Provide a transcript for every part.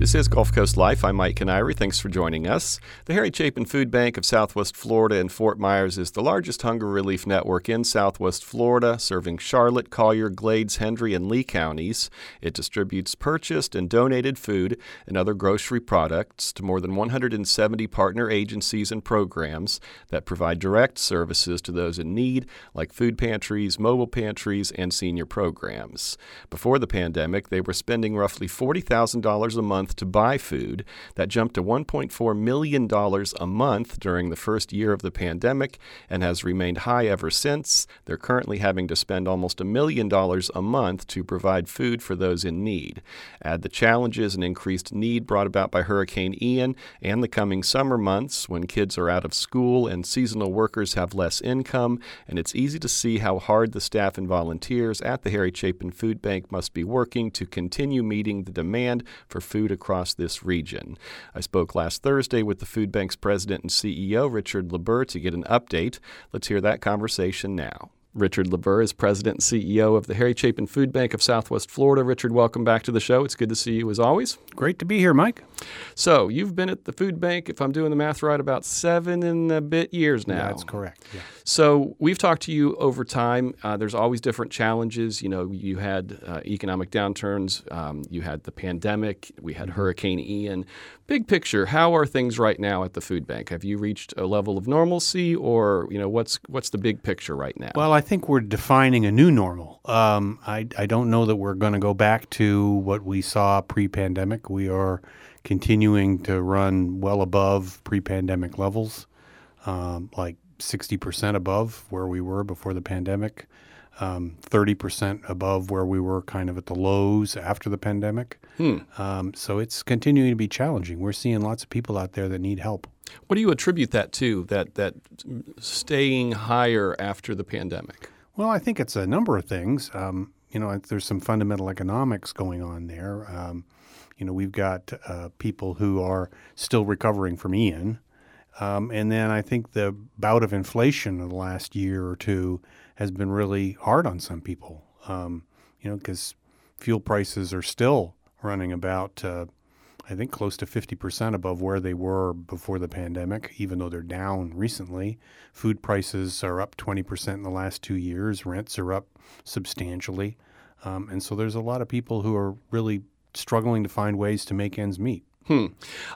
This is Gulf Coast Life. I'm Mike Kiniry. Thanks for joining us. The Harry Chapin Food Bank of Southwest Florida in Fort Myers is the largest hunger relief network in Southwest Florida, serving Charlotte, Collier, Glades, Hendry, and Lee counties. It distributes purchased and donated food and other grocery products to more than 170 partner agencies and programs that provide direct services to those in need, like food pantries, mobile pantries, and senior programs. Before the pandemic, they were spending roughly $40,000 a month month to buy food. That jumped to $1.4 million a month during the first year of the pandemic and has remained high ever since. They're currently having to spend almost a million dollars a month to provide food for those in need. Add the challenges and increased need brought about by Hurricane Ian and the coming summer months when kids are out of school and seasonal workers have less income, and it's easy to see how hard the staff and volunteers at the Harry Chapin Food Bank must be working to continue meeting the demand for food across this region. I spoke last Thursday with the food bank's president and CEO, Richard LeBer, to get an update. Let's hear that conversation now. Richard LeBer is president and CEO of the Harry Chapin Food Bank of Southwest Florida. Richard, welcome back to the show. It's good to see you as always. Great to be here, Mike. So, you've been at the food bank, if I'm doing the math right, about seven and a bit years now. That's correct. Yeah. So, we've talked to you over time. Uh, there's always different challenges. You know, you had uh, economic downturns, um, you had the pandemic, we had mm-hmm. Hurricane Ian. Big picture, how are things right now at the food bank? Have you reached a level of normalcy, or you know, what's what's the big picture right now? Well, I think we're defining a new normal. Um, I, I don't know that we're going to go back to what we saw pre pandemic. We are continuing to run well above pre pandemic levels, um, like 60% above where we were before the pandemic, um, 30% above where we were kind of at the lows after the pandemic. Hmm. Um, so it's continuing to be challenging. We're seeing lots of people out there that need help. What do you attribute that to? That that staying higher after the pandemic? Well, I think it's a number of things. Um, you know, there's some fundamental economics going on there. Um, you know, we've got uh, people who are still recovering from Ian. Um, and then I think the bout of inflation in the last year or two has been really hard on some people. Um, you know, because fuel prices are still running about uh, I think close to 50% above where they were before the pandemic, even though they're down recently. Food prices are up 20% in the last two years, rents are up substantially. Um, and so there's a lot of people who are really struggling to find ways to make ends meet. Hmm.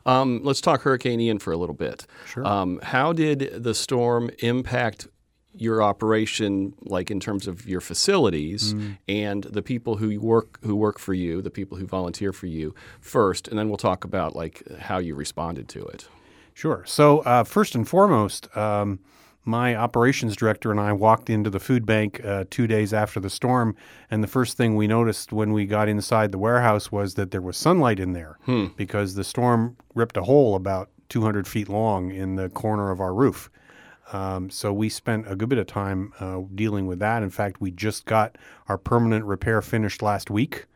Um, let's talk Hurricane Ian for a little bit. Sure. Um, how did the storm impact your operation like in terms of your facilities mm. and the people who work who work for you the people who volunteer for you first and then we'll talk about like how you responded to it sure so uh, first and foremost um, my operations director and I walked into the food bank uh, two days after the storm, and the first thing we noticed when we got inside the warehouse was that there was sunlight in there hmm. because the storm ripped a hole about 200 feet long in the corner of our roof. Um, so we spent a good bit of time uh, dealing with that. In fact, we just got our permanent repair finished last week.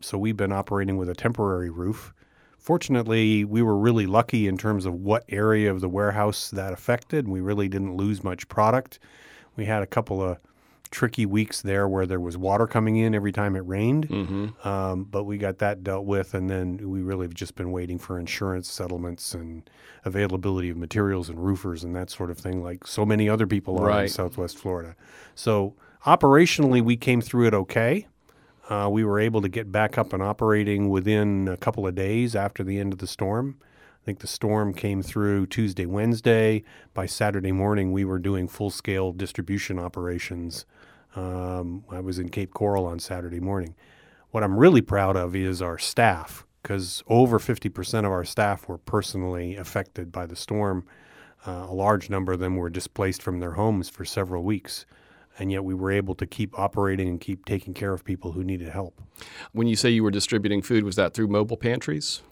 So we've been operating with a temporary roof. Fortunately, we were really lucky in terms of what area of the warehouse that affected. We really didn't lose much product. We had a couple of tricky weeks there where there was water coming in every time it rained. Mm-hmm. Um, but we got that dealt with, and then we really have just been waiting for insurance settlements and availability of materials and roofers and that sort of thing, like so many other people are right. in Southwest Florida. So operationally, we came through it okay. Uh, we were able to get back up and operating within a couple of days after the end of the storm. I think the storm came through Tuesday, Wednesday. By Saturday morning, we were doing full scale distribution operations um, I was in Cape Coral on Saturday morning. What I'm really proud of is our staff, because over 50% of our staff were personally affected by the storm. Uh, a large number of them were displaced from their homes for several weeks. And yet we were able to keep operating and keep taking care of people who needed help. When you say you were distributing food, was that through mobile pantries?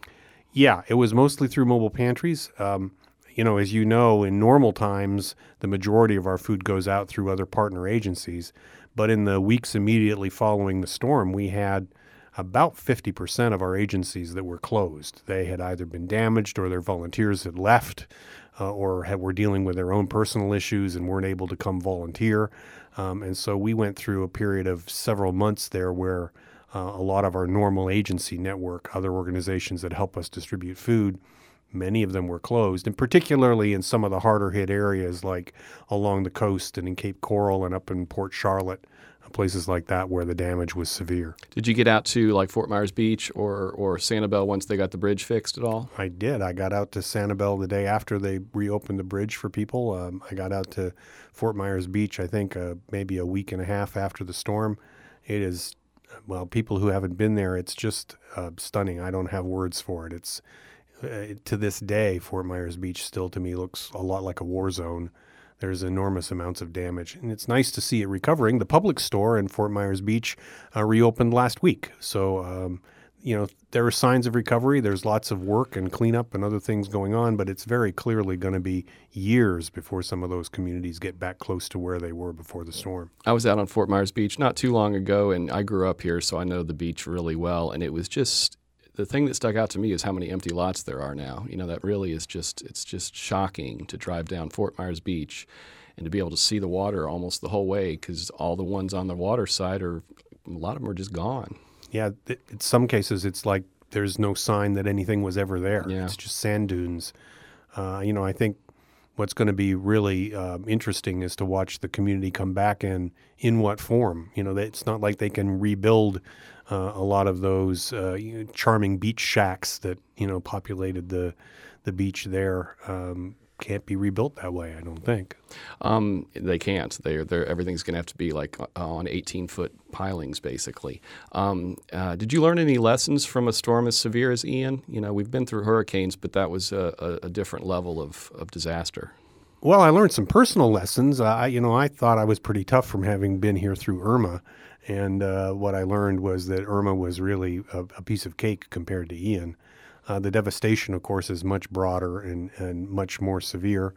Yeah, it was mostly through mobile pantries. Um, you know, as you know, in normal times, the majority of our food goes out through other partner agencies. But in the weeks immediately following the storm, we had about 50% of our agencies that were closed. They had either been damaged or their volunteers had left uh, or had, were dealing with their own personal issues and weren't able to come volunteer. Um, and so we went through a period of several months there where uh, a lot of our normal agency network, other organizations that help us distribute food, many of them were closed, and particularly in some of the harder hit areas like along the coast and in Cape Coral and up in Port Charlotte, places like that where the damage was severe. Did you get out to like Fort Myers Beach or, or Sanibel once they got the bridge fixed at all? I did. I got out to Sanibel the day after they reopened the bridge for people. Um, I got out to Fort Myers Beach, I think, uh, maybe a week and a half after the storm. It is, well, people who haven't been there, it's just uh, stunning. I don't have words for it. It's uh, to this day, Fort Myers Beach still to me looks a lot like a war zone. There's enormous amounts of damage, and it's nice to see it recovering. The Publix store in Fort Myers Beach uh, reopened last week, so um, you know there are signs of recovery. There's lots of work and cleanup and other things going on, but it's very clearly going to be years before some of those communities get back close to where they were before the storm. I was out on Fort Myers Beach not too long ago, and I grew up here, so I know the beach really well, and it was just the thing that stuck out to me is how many empty lots there are now. You know, that really is just it's just shocking to drive down Fort Myers Beach and to be able to see the water almost the whole way because all the ones on the water side are a lot of them are just gone. Yeah, th- in some cases it's like there's no sign that anything was ever there. Yeah. It's just sand dunes. Uh, you know, I think what's going to be really uh, interesting is to watch the community come back and in what form. You know, it's not like they can rebuild uh, a lot of those uh, you know, charming beach shacks that you know populated the the beach there. Um, can't be rebuilt that way. I don't think. Um, they can't. They're, they're everything's going to have to be like uh, on 18 foot pilings, basically. Um, uh, did you learn any lessons from a storm as severe as Ian? You know, we've been through hurricanes, but that was a, a, a different level of, of disaster. Well, I learned some personal lessons. I, you know, I thought I was pretty tough from having been here through Irma, and uh, what I learned was that Irma was really a, a piece of cake compared to Ian. Uh, the devastation, of course, is much broader and, and much more severe.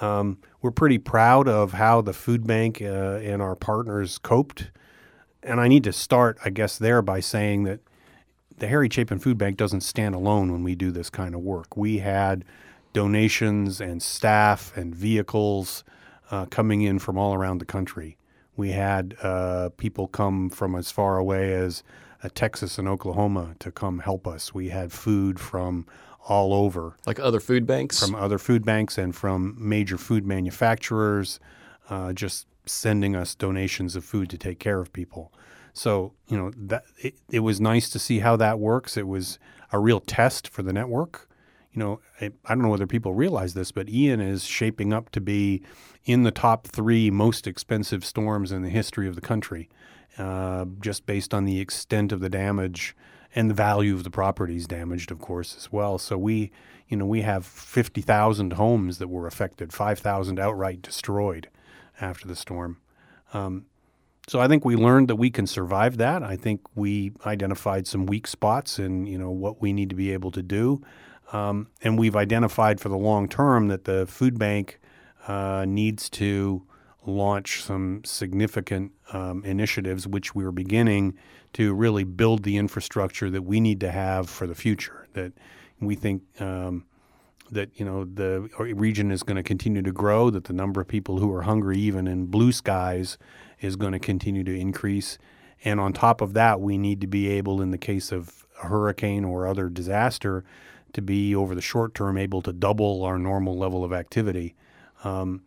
Um, we're pretty proud of how the food bank uh, and our partners coped. And I need to start, I guess, there by saying that the Harry Chapin Food Bank doesn't stand alone when we do this kind of work. We had donations and staff and vehicles uh, coming in from all around the country. We had uh, people come from as far away as uh, Texas and Oklahoma to come help us. We had food from all over. Like other food banks? From other food banks and from major food manufacturers, uh, just sending us donations of food to take care of people. So, you know, that it, it was nice to see how that works. It was a real test for the network you know, I, I, don't know whether people realize this, but Ian is shaping up to be in the top three most expensive storms in the history of the country, uh, just based on the extent of the damage and the value of the properties damaged, of course, as well. So we, you know, we have 50,000 homes that were affected, 5,000 outright destroyed after the storm. Um, so I think we learned that we can survive that. I think we identified some weak spots and you know what we need to be able to do. Um, and we've identified for the long term that the food bank uh, needs to launch some significant um, initiatives, which we're beginning to really build the infrastructure that we need to have for the future. That we think um, that you know the region is going to continue to grow, that the number of people who are hungry, even in blue skies, is going to continue to increase. And on top of that, we need to be able, in the case of a hurricane or other disaster, to be over the short term able to double our normal level of activity. Um,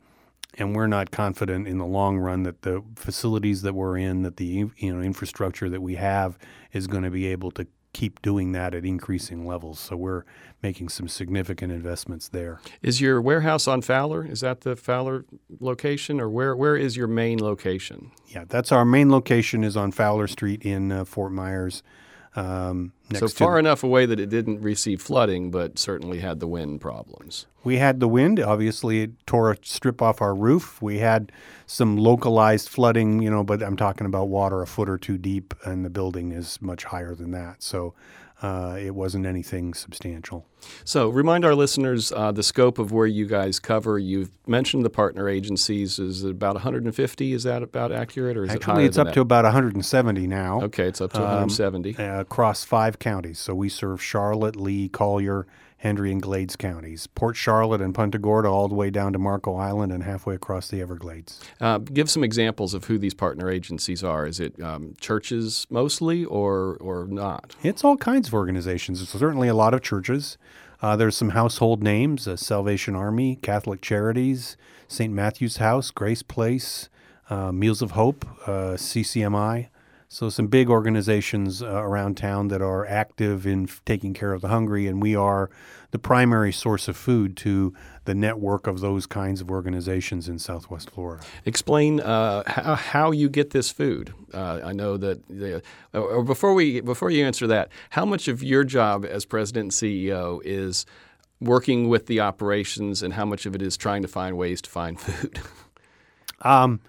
and we're not confident in the long run that the facilities that we're in, that the you know infrastructure that we have, is going to be able to keep doing that at increasing levels. So we're making some significant investments there. Is your warehouse on Fowler? Is that the Fowler location, or where where is your main location? Yeah, that's our main location is on Fowler Street in uh, Fort Myers. Um, so far enough away that it didn't receive flooding, but certainly had the wind problems. We had the wind. Obviously, it tore a strip off our roof. We had some localized flooding, you know, but I'm talking about water a foot or two deep, and the building is much higher than that. So uh, it wasn't anything substantial. So, remind our listeners uh, the scope of where you guys cover. You've mentioned the partner agencies. Is it about 150? Is that about accurate, or is Actually, it it's up that? to about 170 now. Okay, it's up to 170 um, uh, across five counties. So we serve Charlotte, Lee, Collier, Hendry and Glades counties, Port Charlotte and Punta Gorda, all the way down to Marco Island and halfway across the Everglades. Uh, give some examples of who these partner agencies are. Is it um, churches mostly or, or not? It's all kinds of organizations. It's certainly a lot of churches. Uh, there's some household names uh, Salvation Army, Catholic Charities, St. Matthew's House, Grace Place, uh, Meals of Hope, uh, CCMI. So, some big organizations uh, around town that are active in f- taking care of the hungry, and we are the primary source of food to the network of those kinds of organizations in Southwest Florida. Explain uh, how, how, you get this food. Uh, I know that, the, or before we before you answer that, how much of your job as president and CEO is working with the operations, and how much of it is trying to find ways to find food? um,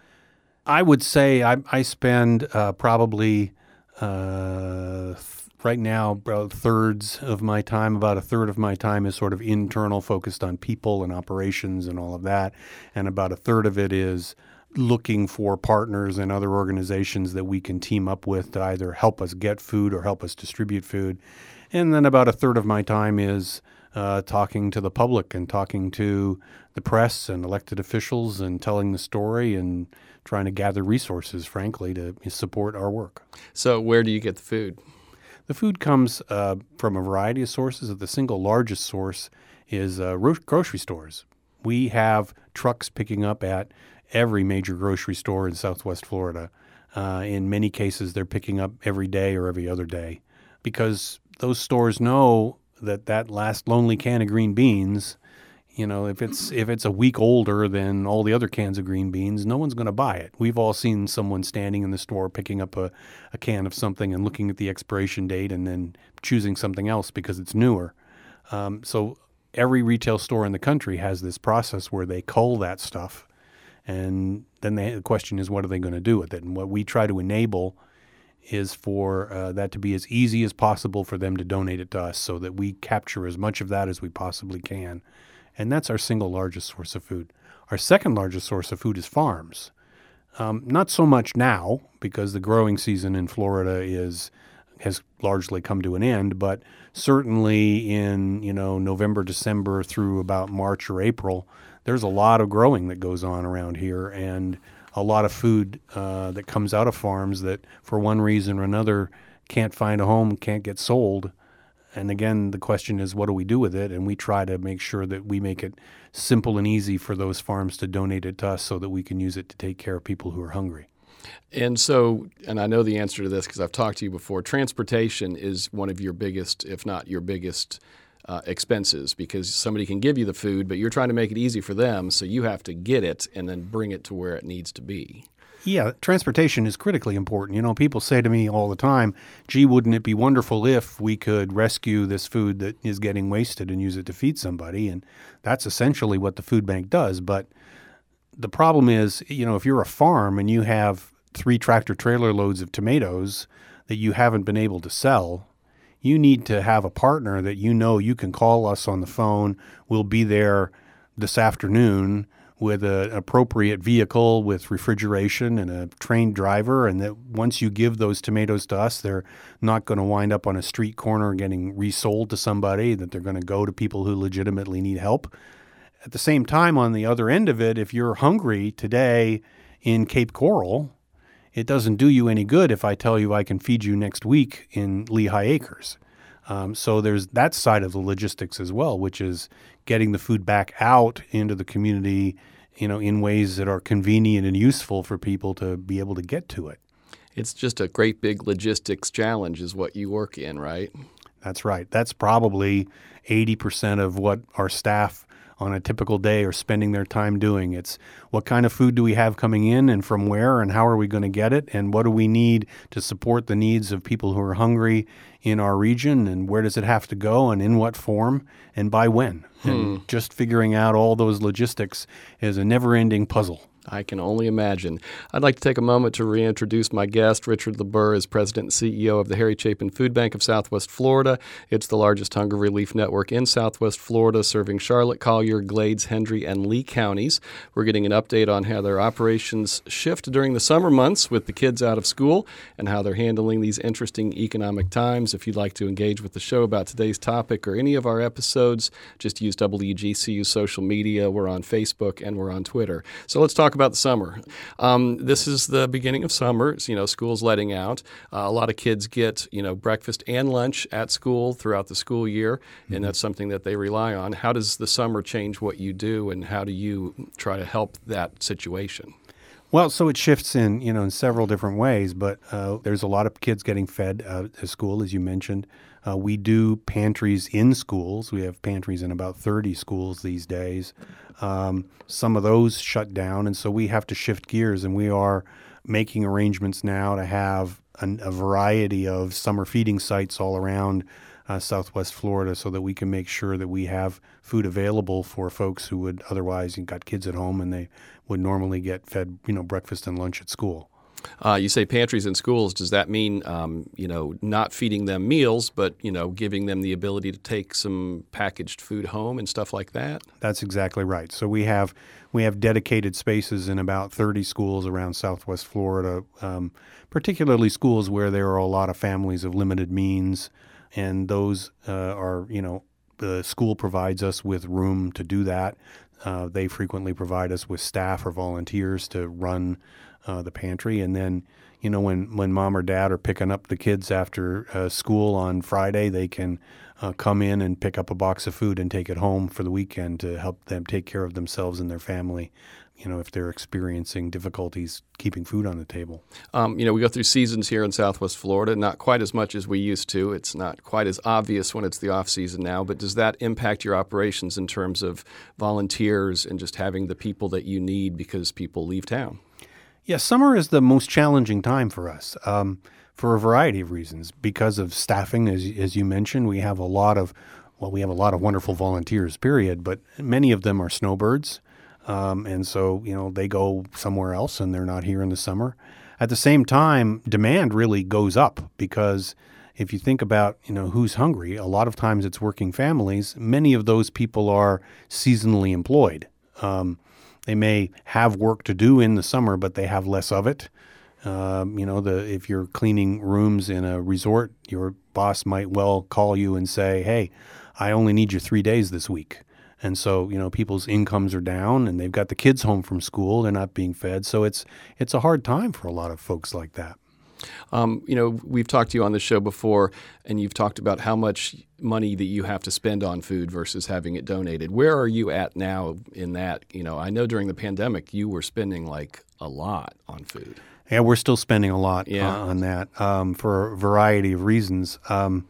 I would say I, I spend uh, probably uh, right now about thirds of my time. About a third of my time is sort of internal, focused on people and operations and all of that, and about a third of it is looking for partners and other organizations that we can team up with to either help us get food or help us distribute food. And then about a third of my time is uh, talking to the public and talking to the press and elected officials and telling the story and trying to gather resources, frankly, to support our work. So, where do you get the food? The food comes uh, from a variety of sources. The single largest source is uh, grocery stores. We have trucks picking up at every major grocery store in Southwest Florida. Uh, in many cases, they're picking up every day or every other day because those stores know that that last lonely can of green beans you know, if it's if it's a week older than all the other cans of green beans, no one's going to buy it. We've all seen someone standing in the store picking up a, a can of something and looking at the expiration date and then choosing something else because it's newer. Um, so every retail store in the country has this process where they cull that stuff, and then they, the question is, what are they going to do with it? And what we try to enable is for uh, that to be as easy as possible for them to donate it to us, so that we capture as much of that as we possibly can and that's our single largest source of food. Our second largest source of food is farms. Um, not so much now because the growing season in Florida is has largely come to an end, but certainly in you know November, December through about March or April, there's a lot of growing that goes on around here, and a lot of food uh, that comes out of farms that, for one reason or another, can't find a home, can't get sold, and again, the question is, what do we do with it? And we try to make sure that we make it simple and easy for those farms to donate it to us so that we can use it to take care of people who are hungry. And so, and I know the answer to this because I've talked to you before, transportation is one of your biggest, if not your biggest, uh, expenses because somebody can give you the food, but you're trying to make it easy for them, so you have to get it and then bring it to where it needs to be. Yeah, transportation is critically important. You know, people say to me all the time, gee, wouldn't it be wonderful if we could rescue this food that is getting wasted and use it to feed somebody? And that's essentially what the food bank does. But the problem is, you know, if you're a farm and you have three tractor trailer loads of tomatoes that you haven't been able to sell, you need to have a partner that you know you can call us on the phone. We'll be there this afternoon with an appropriate vehicle with refrigeration and a trained driver, and that once you give those tomatoes to us, they're not going to wind up on a street corner getting resold to somebody, that they're going to go to people who legitimately need help. At the same time, on the other end of it, if you're hungry today in Cape Coral, it doesn't do you any good if I tell you I can feed you next week in Lehigh Acres. Um, so there's that side of the logistics as well, which is getting the food back out into the community, you know, in ways that are convenient and useful for people to be able to get to it. It's just a great big logistics challenge, is what you work in, right? That's right. That's probably 80% of what our staff on a typical day are spending their time doing. It's what kind of food do we have coming in and from where and how are we going to get it and what do we need to support the needs of people who are hungry in our region and where does it have to go and in what form and by when. Hmm. And just figuring out all those logistics is a never ending puzzle. I can only imagine. I'd like to take a moment to reintroduce my guest. Richard LeBer is president and CEO of the Harry Chapin Food Bank of Southwest Florida. It's the largest hunger relief network in Southwest Florida, serving Charlotte, Collier, Glades, Hendry, and Lee counties. We're getting an update on how their operations shift during the summer months with the kids out of school and how they're handling these interesting economic times. If you'd like to engage with the show about today's topic or any of our episodes, just use WGCU social media. We're on Facebook and we're on Twitter. So let's talk about the summer. Um, this is the beginning of summer. It's, you know, school's letting out. Uh, a lot of kids get you know breakfast and lunch at school throughout the school year, mm-hmm. and that's something that they rely on. How does the summer change what you do, and how do you try to help that situation? Well, so it shifts in you know in several different ways, but uh, there's a lot of kids getting fed uh, at school, as you mentioned. Uh, we do pantries in schools. We have pantries in about 30 schools these days. Um, some of those shut down, and so we have to shift gears, and we are making arrangements now to have an, a variety of summer feeding sites all around uh, Southwest Florida, so that we can make sure that we have food available for folks who would otherwise got kids at home and they would normally get fed, you know, breakfast and lunch at school. Uh, you say pantries in schools. Does that mean um, you know not feeding them meals, but you know giving them the ability to take some packaged food home and stuff like that? That's exactly right. So we have we have dedicated spaces in about 30 schools around Southwest Florida, um, particularly schools where there are a lot of families of limited means, and those uh, are you know the school provides us with room to do that. Uh, they frequently provide us with staff or volunteers to run uh, the pantry, and then you know when when mom or dad are picking up the kids after uh, school on Friday, they can uh, come in and pick up a box of food and take it home for the weekend to help them take care of themselves and their family. You know, if they're experiencing difficulties keeping food on the table. Um, you know, we go through seasons here in Southwest Florida, not quite as much as we used to. It's not quite as obvious when it's the off season now, but does that impact your operations in terms of volunteers and just having the people that you need because people leave town? Yeah, summer is the most challenging time for us um, for a variety of reasons. Because of staffing, as, as you mentioned, we have a lot of well, we have a lot of wonderful volunteers, period, but many of them are snowbirds. Um, and so, you know, they go somewhere else and they're not here in the summer. At the same time, demand really goes up because if you think about, you know, who's hungry, a lot of times it's working families. Many of those people are seasonally employed. Um, they may have work to do in the summer, but they have less of it. Um, you know, the if you're cleaning rooms in a resort, your boss might well call you and say, "Hey, I only need you three days this week." And so, you know, people's incomes are down, and they've got the kids home from school; they're not being fed. So it's it's a hard time for a lot of folks like that. Um, you know, we've talked to you on the show before, and you've talked about how much money that you have to spend on food versus having it donated. Where are you at now in that? You know, I know during the pandemic you were spending like a lot on food. Yeah, we're still spending a lot yeah. uh, on that um, for a variety of reasons. Um,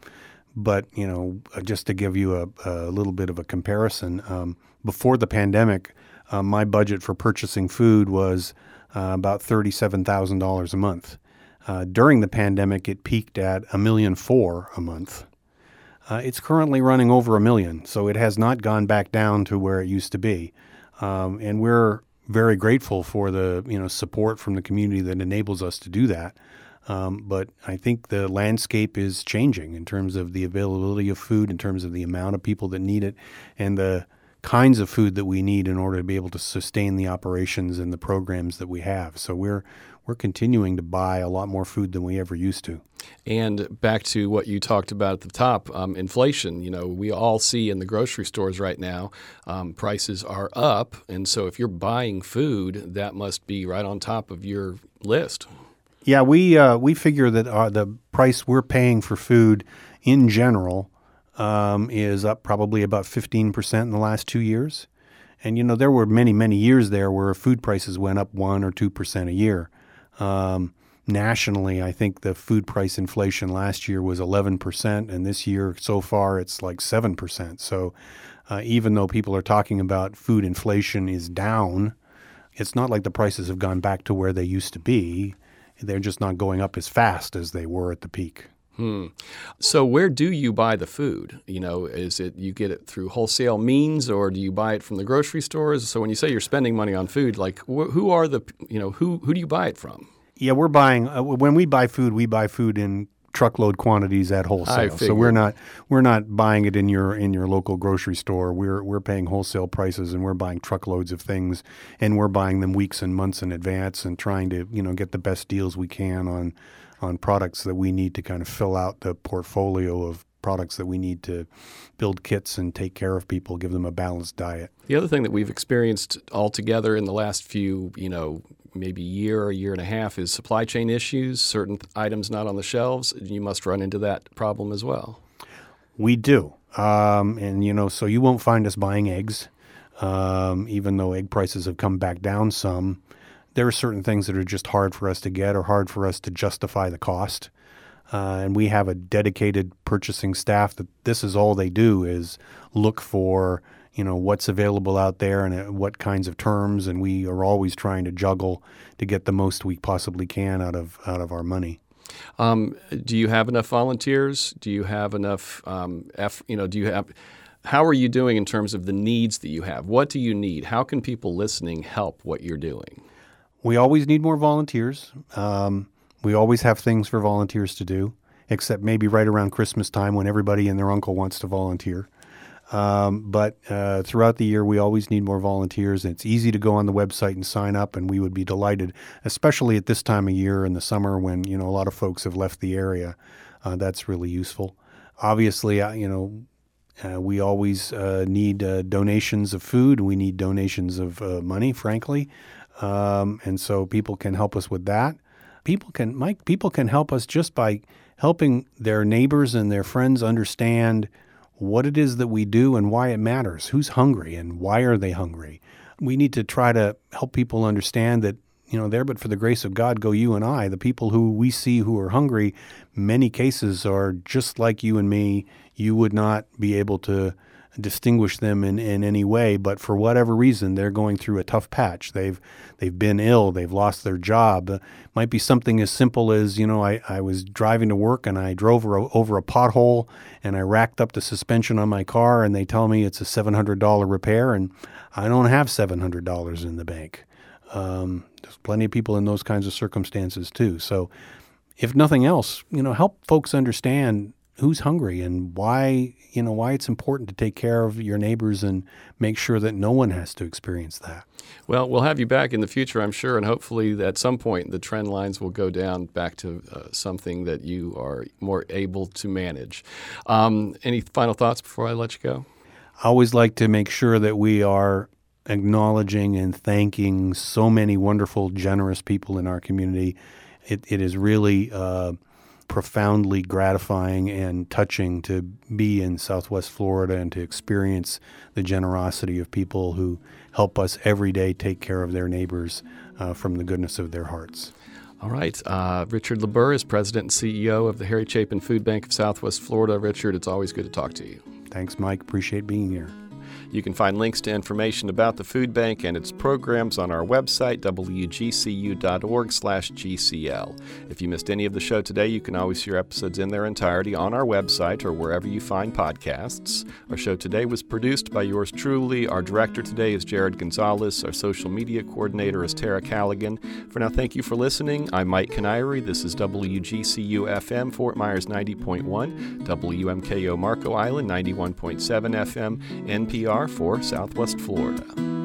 but you know, uh, just to give you a, a little bit of a comparison, um, before the pandemic, uh, my budget for purchasing food was uh, about thirty-seven thousand dollars a month. Uh, during the pandemic, it peaked at a million four a month. Uh, it's currently running over a million, so it has not gone back down to where it used to be. Um, and we're very grateful for the you know support from the community that enables us to do that. Um, but I think the landscape is changing in terms of the availability of food, in terms of the amount of people that need it, and the kinds of food that we need in order to be able to sustain the operations and the programs that we have. So we're we're continuing to buy a lot more food than we ever used to. And back to what you talked about at the top, um, inflation. You know, we all see in the grocery stores right now, um, prices are up, and so if you're buying food, that must be right on top of your list. Yeah, we uh, we figure that uh, the price we're paying for food in general um, is up probably about fifteen percent in the last two years. And you know, there were many, many years there where food prices went up one or two percent a year. Um, nationally, I think the food price inflation last year was 11%, and this year so far it's like 7%. So uh, even though people are talking about food inflation is down, it's not like the prices have gone back to where they used to be. They're just not going up as fast as they were at the peak. Hmm. So where do you buy the food? You know, is it you get it through wholesale means, or do you buy it from the grocery stores? So when you say you're spending money on food, like wh- who are the you know who who do you buy it from? Yeah, we're buying uh, when we buy food, we buy food in truckload quantities at wholesale. So we're not we're not buying it in your in your local grocery store. We're we're paying wholesale prices and we're buying truckloads of things and we're buying them weeks and months in advance and trying to, you know, get the best deals we can on on products that we need to kind of fill out the portfolio of products that we need to build kits and take care of people, give them a balanced diet. The other thing that we've experienced altogether in the last few, you know, maybe year or year and a half is supply chain issues, certain items not on the shelves. You must run into that problem as well. We do. Um, and, you know, so you won't find us buying eggs, um, even though egg prices have come back down some there are certain things that are just hard for us to get or hard for us to justify the cost. Uh, and we have a dedicated purchasing staff that this is all they do is look for you know what's available out there and uh, what kinds of terms and we are always trying to juggle to get the most we possibly can out of out of our money. Um, do you have enough volunteers? Do you have enough um, F, you know do you have how are you doing in terms of the needs that you have? What do you need? How can people listening help what you're doing? We always need more volunteers. Um, we always have things for volunteers to do, except maybe right around Christmas time when everybody and their uncle wants to volunteer. Um, but uh, throughout the year, we always need more volunteers. It's easy to go on the website and sign up, and we would be delighted, especially at this time of year in the summer when you know a lot of folks have left the area. Uh, that's really useful. Obviously, uh, you know, uh, we always uh, need uh, donations of food. We need donations of money, frankly. Um, and so people can help us with that. People can, Mike, people can help us just by helping their neighbors and their friends understand what it is that we do and why it matters. Who's hungry and why are they hungry? We need to try to help people understand that, you know, there but for the grace of God go you and I. The people who we see who are hungry, many cases are just like you and me. You would not be able to distinguish them in, in any way, but for whatever reason, they're going through a tough patch. They've they've been ill, they've lost their job. It might be something as simple as you know, I, I was driving to work and I drove over a, over a pothole and I racked up the suspension on my car, and they tell me it's a seven hundred dollar repair, and I don't have seven hundred dollars in the bank. Um, there's plenty of people in those kinds of circumstances too. So, if nothing else, you know, help folks understand who's hungry and why you know why it's important to take care of your neighbors and make sure that no one has to experience that. Well, we'll have you back in the future, I'm sure, and hopefully at some point the trend lines will go down back to uh, something that you are more able to manage. Um, any final thoughts before I let you go? I always like to make sure that we are acknowledging and thanking so many wonderful, generous people in our community. It, it is really. Uh, profoundly gratifying and touching to be in Southwest Florida and to experience the generosity of people who help us every day take care of their neighbors uh, from the goodness of their hearts. All right. Uh, Richard LeBer is president and CEO of the Harry Chapin Food Bank of Southwest Florida. Richard, it's always good to talk to you. Thanks, Mike. Appreciate being here. You can find links to information about the food bank and its programs on our website, wgcu.org/gcl. If you missed any of the show today, you can always hear episodes in their entirety on our website or wherever you find podcasts. Our show today was produced by yours truly. Our director today is Jared Gonzalez. Our social media coordinator is Tara Callaghan. For now, thank you for listening. I'm Mike Kiniry. This is WGCU FM, Fort Myers 90.1, WMKO Marco Island 91.7 FM, NPR for Southwest Florida.